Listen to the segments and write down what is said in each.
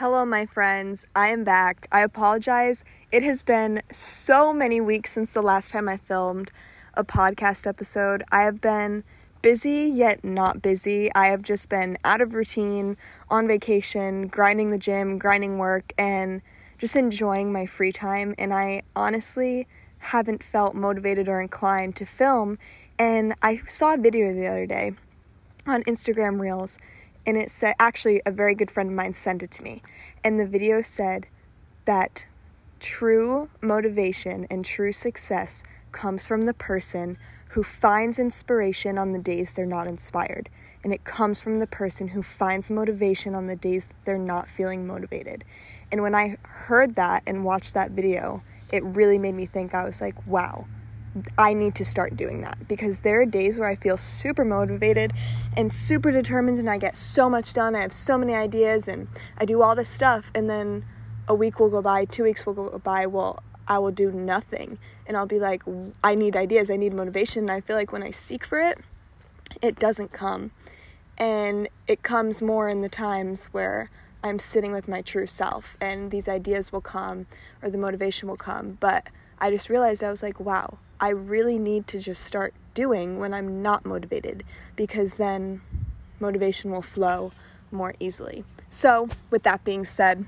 Hello, my friends. I am back. I apologize. It has been so many weeks since the last time I filmed a podcast episode. I have been busy yet not busy. I have just been out of routine, on vacation, grinding the gym, grinding work, and just enjoying my free time. And I honestly haven't felt motivated or inclined to film. And I saw a video the other day on Instagram Reels and it said actually a very good friend of mine sent it to me. And the video said that true motivation and true success comes from the person who finds inspiration on the days they're not inspired. And it comes from the person who finds motivation on the days that they're not feeling motivated. And when i heard that and watched that video it really made me think i was like wow I need to start doing that because there are days where I feel super motivated and super determined and I get so much done. I have so many ideas and I do all this stuff and then a week will go by, 2 weeks will go by, well I will do nothing and I'll be like I need ideas, I need motivation and I feel like when I seek for it it doesn't come. And it comes more in the times where I'm sitting with my true self and these ideas will come or the motivation will come, but I just realized I was like, wow, I really need to just start doing when I'm not motivated because then motivation will flow more easily. So, with that being said,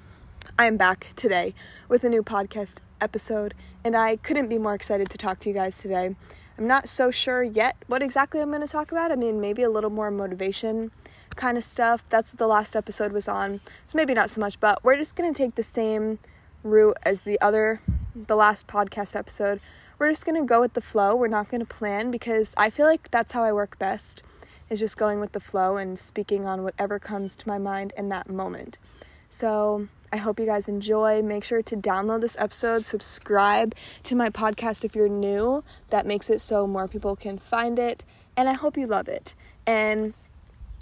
I am back today with a new podcast episode, and I couldn't be more excited to talk to you guys today. I'm not so sure yet what exactly I'm going to talk about. I mean, maybe a little more motivation kind of stuff. That's what the last episode was on. So maybe not so much, but we're just going to take the same route as the other the last podcast episode we're just going to go with the flow. We're not going to plan because I feel like that's how I work best is just going with the flow and speaking on whatever comes to my mind in that moment. So, I hope you guys enjoy. Make sure to download this episode, subscribe to my podcast if you're new. That makes it so more people can find it, and I hope you love it. And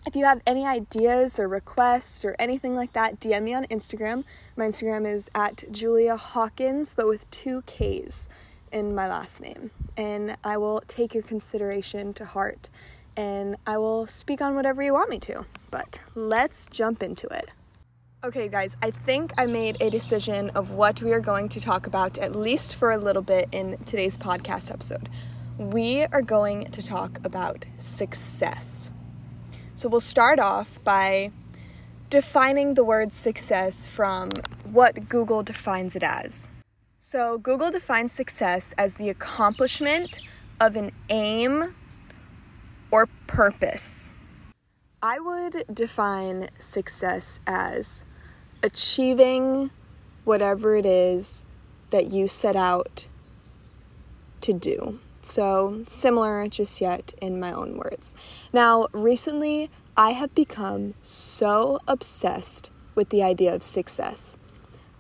if you have any ideas or requests or anything like that, DM me on Instagram. My Instagram is at Julia Hawkins, but with two K's in my last name. And I will take your consideration to heart and I will speak on whatever you want me to. But let's jump into it. Okay, guys, I think I made a decision of what we are going to talk about, at least for a little bit, in today's podcast episode. We are going to talk about success. So we'll start off by defining the word success from what Google defines it as. So, Google defines success as the accomplishment of an aim or purpose. I would define success as achieving whatever it is that you set out to do. So, similar, just yet in my own words. Now, recently, I have become so obsessed with the idea of success.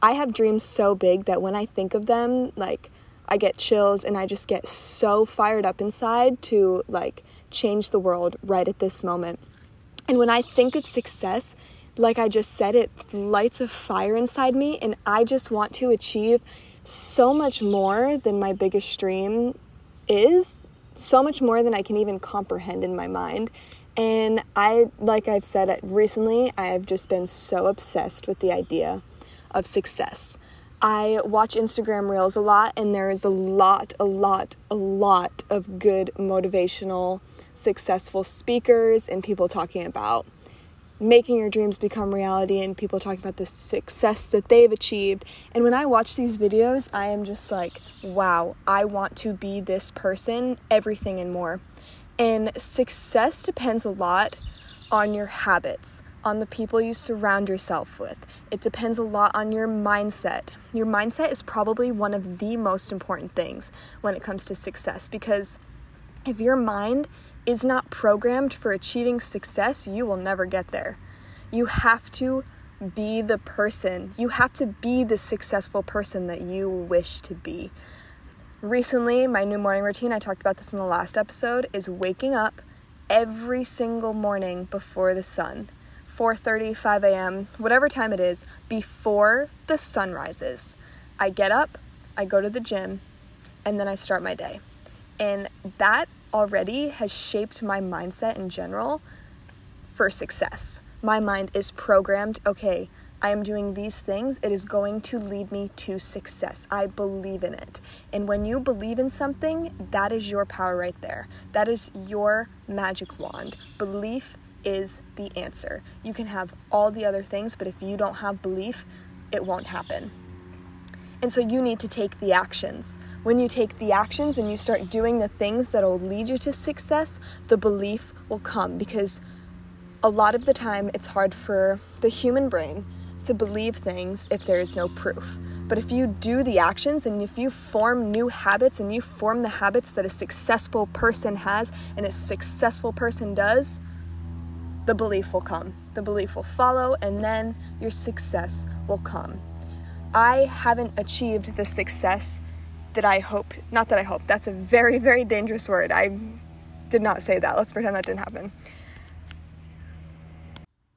I have dreams so big that when I think of them, like I get chills and I just get so fired up inside to like change the world right at this moment. And when I think of success, like I just said, it lights a fire inside me, and I just want to achieve so much more than my biggest dream is, so much more than I can even comprehend in my mind. And I, like I've said uh, recently, I have just been so obsessed with the idea of success. I watch Instagram Reels a lot, and there is a lot, a lot, a lot of good motivational, successful speakers and people talking about making your dreams become reality and people talking about the success that they've achieved. And when I watch these videos, I am just like, wow, I want to be this person, everything and more. And success depends a lot on your habits on the people you surround yourself with. It depends a lot on your mindset. Your mindset is probably one of the most important things when it comes to success because if your mind is not programmed for achieving success, you will never get there. You have to be the person, you have to be the successful person that you wish to be. Recently, my new morning routine, I talked about this in the last episode, is waking up every single morning before the sun 4:30, 5 a.m., whatever time it is, before the sun rises. I get up, I go to the gym, and then I start my day. And that already has shaped my mindset in general for success. My mind is programmed, okay, I am doing these things, it is going to lead me to success. I believe in it. And when you believe in something, that is your power right there. That is your magic wand. Belief is the answer. You can have all the other things, but if you don't have belief, it won't happen. And so you need to take the actions. When you take the actions and you start doing the things that will lead you to success, the belief will come because a lot of the time it's hard for the human brain to believe things if there is no proof. But if you do the actions and if you form new habits and you form the habits that a successful person has and a successful person does, the belief will come. The belief will follow, and then your success will come. I haven't achieved the success that I hope. Not that I hope, that's a very, very dangerous word. I did not say that. Let's pretend that didn't happen.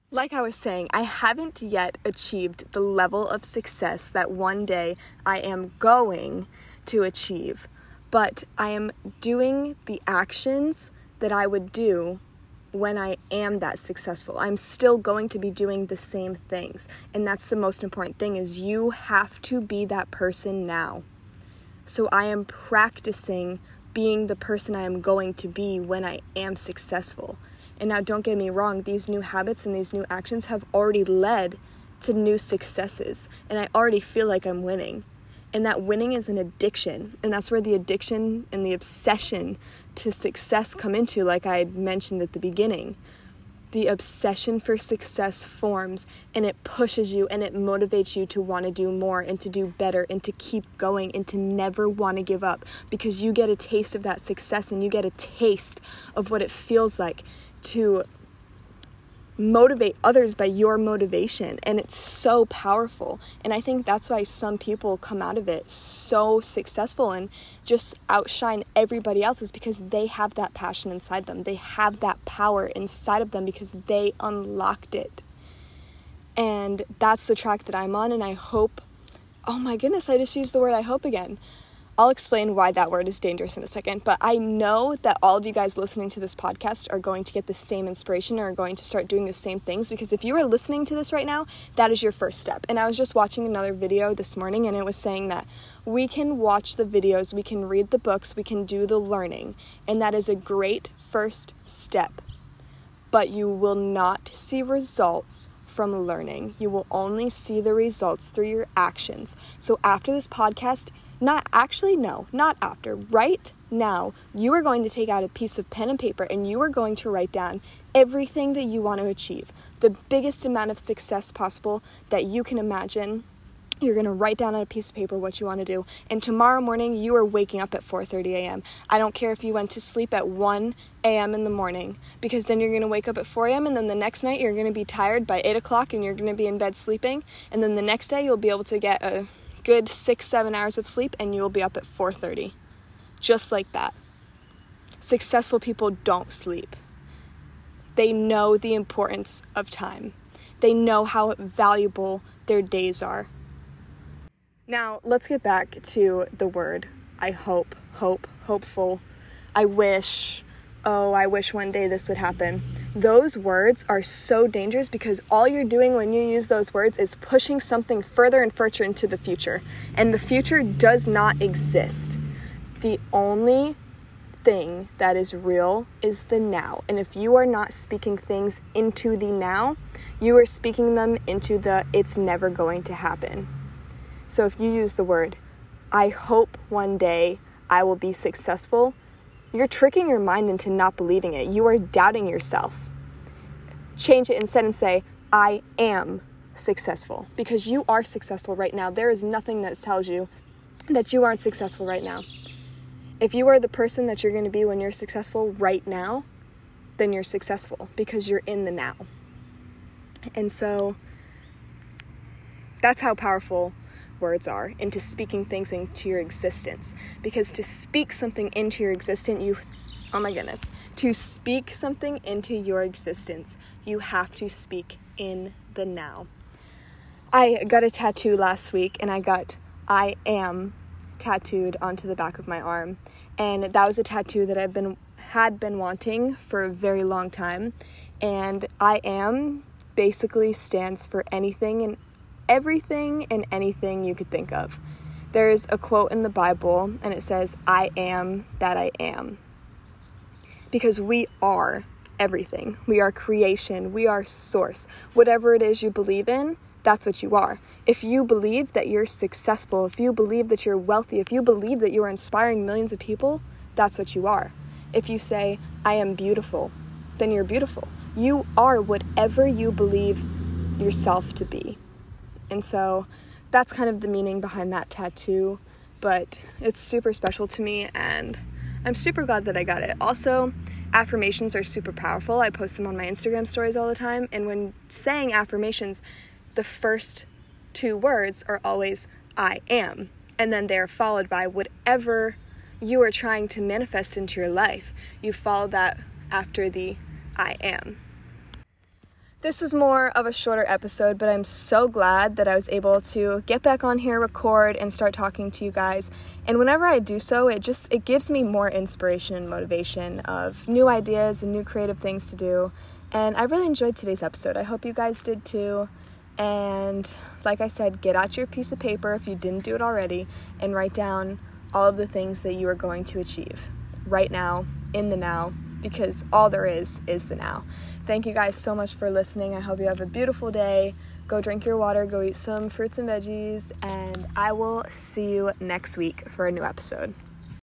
Like I was saying, I haven't yet achieved the level of success that one day I am going to achieve, but I am doing the actions that I would do when I am that successful. I'm still going to be doing the same things. And that's the most important thing is you have to be that person now. So I am practicing being the person I am going to be when I am successful. And now, don't get me wrong, these new habits and these new actions have already led to new successes. And I already feel like I'm winning. And that winning is an addiction. And that's where the addiction and the obsession to success come into, like I mentioned at the beginning. The obsession for success forms and it pushes you and it motivates you to want to do more and to do better and to keep going and to never want to give up because you get a taste of that success and you get a taste of what it feels like to motivate others by your motivation and it's so powerful. And i think that's why some people come out of it so successful and just outshine everybody else is because they have that passion inside them. They have that power inside of them because they unlocked it. And that's the track that i'm on and i hope oh my goodness i just used the word i hope again I'll explain why that word is dangerous in a second, but I know that all of you guys listening to this podcast are going to get the same inspiration or are going to start doing the same things because if you are listening to this right now, that is your first step. And I was just watching another video this morning and it was saying that we can watch the videos, we can read the books, we can do the learning, and that is a great first step. But you will not see results from learning. You will only see the results through your actions. So after this podcast, not actually, no, not after. Right now, you are going to take out a piece of pen and paper and you are going to write down everything that you want to achieve, the biggest amount of success possible that you can imagine. You're going to write down on a piece of paper what you want to do. And tomorrow morning, you are waking up at 4:30 a.m. I don't care if you went to sleep at 1 a.m. in the morning, because then you're going to wake up at 4 a.m. and then the next night you're going to be tired by 8 o'clock and you're going to be in bed sleeping. And then the next day you'll be able to get a good six, seven hours of sleep, and you will be up at 4:30. Just like that. Successful people don't sleep. They know the importance of time. They know how valuable their days are. Now, let's get back to the word I hope, hope, hopeful, I wish, oh, I wish one day this would happen. Those words are so dangerous because all you're doing when you use those words is pushing something further and further into the future. And the future does not exist. The only thing that is real is the now. And if you are not speaking things into the now, you are speaking them into the it's never going to happen. So if you use the word, I hope one day I will be successful, you're tricking your mind into not believing it. You are doubting yourself. Change it instead and say, I am successful because you are successful right now. There is nothing that tells you that you aren't successful right now. If you are the person that you're going to be when you're successful right now, then you're successful because you're in the now. And so that's how powerful words are into speaking things into your existence. Because to speak something into your existence, you, oh my goodness, to speak something into your existence, you have to speak in the now. I got a tattoo last week and I got I am tattooed onto the back of my arm. And that was a tattoo that I've been had been wanting for a very long time. And I am basically stands for anything and everything and anything you could think of. There's a quote in the Bible, and it says, I am that I am. Because we are everything. We are creation, we are source. Whatever it is you believe in, that's what you are. If you believe that you're successful, if you believe that you're wealthy, if you believe that you are inspiring millions of people, that's what you are. If you say, I am beautiful, then you're beautiful. You are whatever you believe yourself to be. And so that's kind of the meaning behind that tattoo, but it's super special to me and I'm super glad that I got it. Also, affirmations are super powerful. I post them on my Instagram stories all the time, and when saying affirmations, the first two words are always I am, and then they're followed by whatever you are trying to manifest into your life. You follow that after the I am. This was more of a shorter episode, but I'm so glad that I was able to get back on here, record, and start talking to you guys. And whenever I do so, it just it gives me more inspiration and motivation of new ideas and new creative things to do. And I really enjoyed today's episode. I hope you guys did too. And like I said, get out your piece of paper if you didn't do it already and write down all of the things that you are going to achieve right now, in the now, because all there is is the now. Thank you guys so much for listening. I hope you have a beautiful day. Go drink your water, go eat some fruits and veggies, and I will see you next week for a new episode.